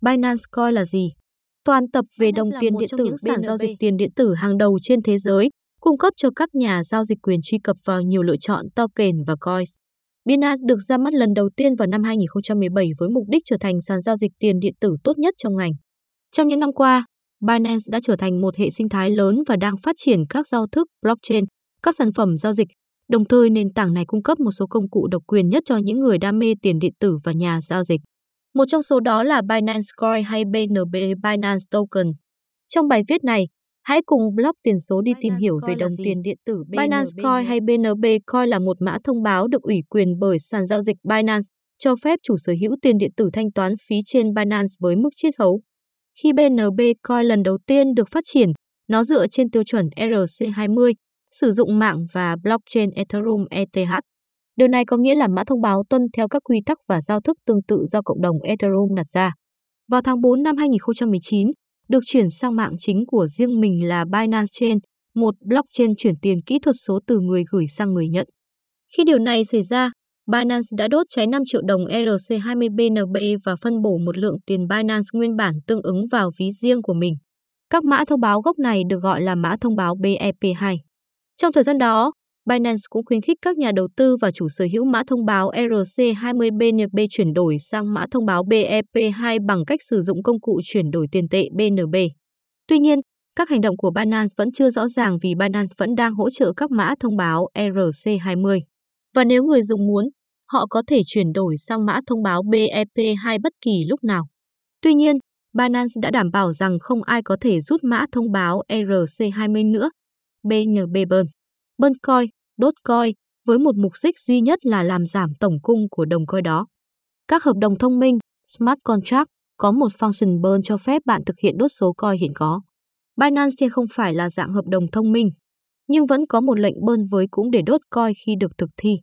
Binance Coin là gì? Toàn tập về đồng tiền điện tử sàn giao dịch tiền điện tử hàng đầu trên thế giới, cung cấp cho các nhà giao dịch quyền truy cập vào nhiều lựa chọn token và coins. Binance được ra mắt lần đầu tiên vào năm 2017 với mục đích trở thành sàn giao dịch tiền điện tử tốt nhất trong ngành. Trong những năm qua, Binance đã trở thành một hệ sinh thái lớn và đang phát triển các giao thức blockchain, các sản phẩm giao dịch, đồng thời nền tảng này cung cấp một số công cụ độc quyền nhất cho những người đam mê tiền điện tử và nhà giao dịch. Một trong số đó là Binance Coin hay BNB Binance Token. Trong bài viết này, hãy cùng blog tiền số đi tìm hiểu về đồng tiền điện tử Binance Coin hay BNB Coin là một mã thông báo được ủy quyền bởi sàn giao dịch Binance, cho phép chủ sở hữu tiền điện tử thanh toán phí trên Binance với mức chiết khấu. Khi BNB Coin lần đầu tiên được phát triển, nó dựa trên tiêu chuẩn RC20, sử dụng mạng và blockchain Ethereum ETH. Điều này có nghĩa là mã thông báo tuân theo các quy tắc và giao thức tương tự do cộng đồng Ethereum đặt ra. Vào tháng 4 năm 2019, được chuyển sang mạng chính của riêng mình là Binance Chain, một blockchain chuyển tiền kỹ thuật số từ người gửi sang người nhận. Khi điều này xảy ra, Binance đã đốt cháy 5 triệu đồng ERC20bnb và phân bổ một lượng tiền Binance nguyên bản tương ứng vào ví riêng của mình. Các mã thông báo gốc này được gọi là mã thông báo BEP2. Trong thời gian đó, Binance cũng khuyến khích các nhà đầu tư và chủ sở hữu mã thông báo ERC20 BNB chuyển đổi sang mã thông báo BEP2 bằng cách sử dụng công cụ chuyển đổi tiền tệ BNB. Tuy nhiên, các hành động của Binance vẫn chưa rõ ràng vì Binance vẫn đang hỗ trợ các mã thông báo ERC20 Và nếu người dùng muốn, họ có thể chuyển đổi sang mã thông báo BEP2 bất kỳ lúc nào. Tuy nhiên, Binance đã đảm bảo rằng không ai có thể rút mã thông báo ERC20 nữa. BNB Burn. Burncoin đốt coi với một mục đích duy nhất là làm giảm tổng cung của đồng coi đó. Các hợp đồng thông minh, smart contract có một function burn cho phép bạn thực hiện đốt số coi hiện có. Binance không phải là dạng hợp đồng thông minh, nhưng vẫn có một lệnh burn với cũng để đốt coi khi được thực thi.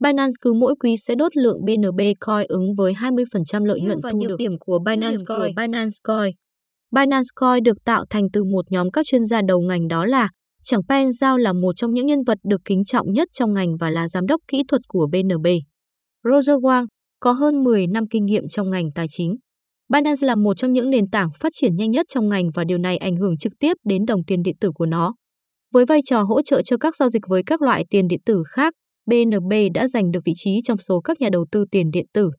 Binance cứ mỗi quý sẽ đốt lượng BNB coin ứng với 20% lợi nhuận thu được điểm của Binance Coin. Binance Coin. Binance Coin được tạo thành từ một nhóm các chuyên gia đầu ngành đó là Chẳng Pen Giao là một trong những nhân vật được kính trọng nhất trong ngành và là giám đốc kỹ thuật của BNB. Roger Wang có hơn 10 năm kinh nghiệm trong ngành tài chính. Binance là một trong những nền tảng phát triển nhanh nhất trong ngành và điều này ảnh hưởng trực tiếp đến đồng tiền điện tử của nó. Với vai trò hỗ trợ cho các giao dịch với các loại tiền điện tử khác, BNB đã giành được vị trí trong số các nhà đầu tư tiền điện tử.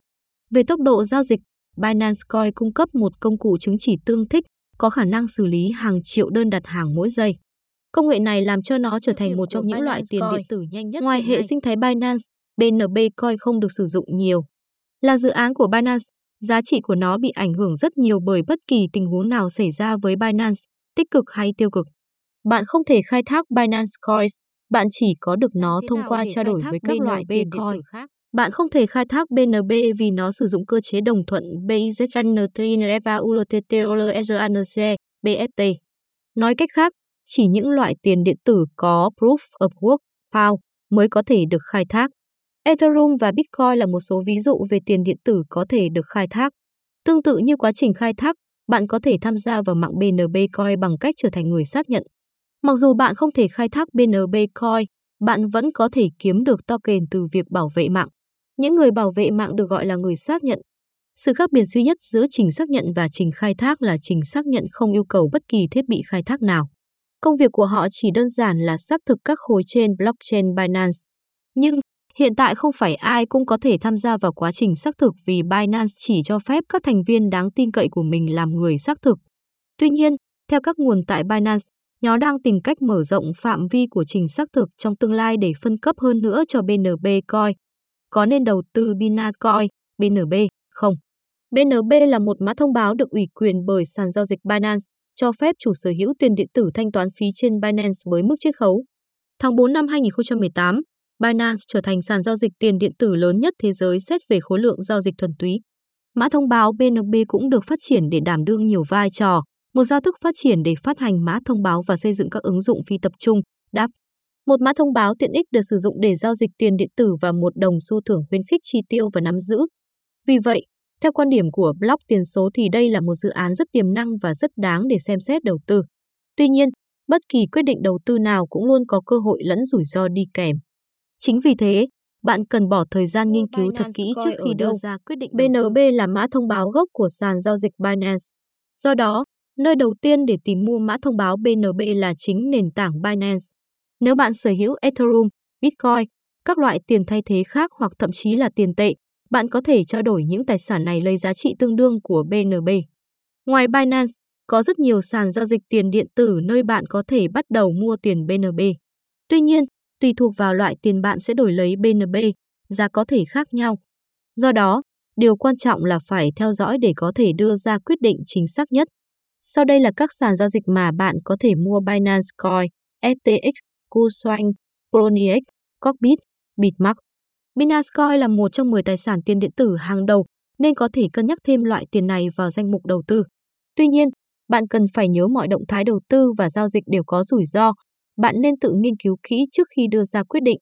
Về tốc độ giao dịch, Binance Coin cung cấp một công cụ chứng chỉ tương thích có khả năng xử lý hàng triệu đơn đặt hàng mỗi giây. Công nghệ này làm cho nó trở thành một trong những loại tiền điện tử nhanh nhất. Ngoài hệ sinh thái Binance, BNB Coin không được sử dụng nhiều. Là dự án của Binance, giá trị của nó bị ảnh hưởng rất nhiều bởi bất kỳ tình huống nào xảy ra với Binance, tích cực hay tiêu cực. Bạn không thể khai thác Binance Coins, bạn chỉ có được nó thông qua trao đổi với các loại tiền điện tử khác. Bạn không thể khai thác BNB vì nó sử dụng cơ chế đồng thuận BFT. Nói cách khác, chỉ những loại tiền điện tử có Proof of Work POW mới có thể được khai thác. Ethereum và Bitcoin là một số ví dụ về tiền điện tử có thể được khai thác. Tương tự như quá trình khai thác, bạn có thể tham gia vào mạng BNB Coin bằng cách trở thành người xác nhận. Mặc dù bạn không thể khai thác BNB Coin, bạn vẫn có thể kiếm được token từ việc bảo vệ mạng. Những người bảo vệ mạng được gọi là người xác nhận. Sự khác biệt duy nhất giữa trình xác nhận và trình khai thác là trình xác nhận không yêu cầu bất kỳ thiết bị khai thác nào. Công việc của họ chỉ đơn giản là xác thực các khối trên blockchain Binance. Nhưng hiện tại không phải ai cũng có thể tham gia vào quá trình xác thực vì Binance chỉ cho phép các thành viên đáng tin cậy của mình làm người xác thực. Tuy nhiên, theo các nguồn tại Binance, nhóm đang tìm cách mở rộng phạm vi của trình xác thực trong tương lai để phân cấp hơn nữa cho BNB Coin. Có nên đầu tư Binance Coin, BNB, không? BNB là một mã thông báo được ủy quyền bởi sàn giao dịch Binance cho phép chủ sở hữu tiền điện tử thanh toán phí trên Binance với mức chiết khấu. Tháng 4 năm 2018, Binance trở thành sàn giao dịch tiền điện tử lớn nhất thế giới xét về khối lượng giao dịch thuần túy. Mã thông báo BNB cũng được phát triển để đảm đương nhiều vai trò, một giao thức phát triển để phát hành mã thông báo và xây dựng các ứng dụng phi tập trung, đáp. Một mã thông báo tiện ích được sử dụng để giao dịch tiền điện tử và một đồng xu thưởng khuyến khích chi tiêu và nắm giữ. Vì vậy, theo quan điểm của Block tiền số thì đây là một dự án rất tiềm năng và rất đáng để xem xét đầu tư. Tuy nhiên, bất kỳ quyết định đầu tư nào cũng luôn có cơ hội lẫn rủi ro đi kèm. Chính vì thế, bạn cần bỏ thời gian nghiên cứu thật kỹ trước khi đưa ra quyết định. BNB là mã thông báo gốc của sàn giao dịch Binance. Do đó, nơi đầu tiên để tìm mua mã thông báo BNB là chính nền tảng Binance. Nếu bạn sở hữu Ethereum, Bitcoin, các loại tiền thay thế khác hoặc thậm chí là tiền tệ, bạn có thể trao đổi những tài sản này lấy giá trị tương đương của BNB. Ngoài Binance, có rất nhiều sàn giao dịch tiền điện tử nơi bạn có thể bắt đầu mua tiền BNB. Tuy nhiên, tùy thuộc vào loại tiền bạn sẽ đổi lấy BNB, giá có thể khác nhau. Do đó, điều quan trọng là phải theo dõi để có thể đưa ra quyết định chính xác nhất. Sau đây là các sàn giao dịch mà bạn có thể mua Binance Coin, FTX, KuCoin, Poloniex, Coinbit, Bitmark. Binance là một trong 10 tài sản tiền điện tử hàng đầu nên có thể cân nhắc thêm loại tiền này vào danh mục đầu tư. Tuy nhiên, bạn cần phải nhớ mọi động thái đầu tư và giao dịch đều có rủi ro. Bạn nên tự nghiên cứu kỹ trước khi đưa ra quyết định.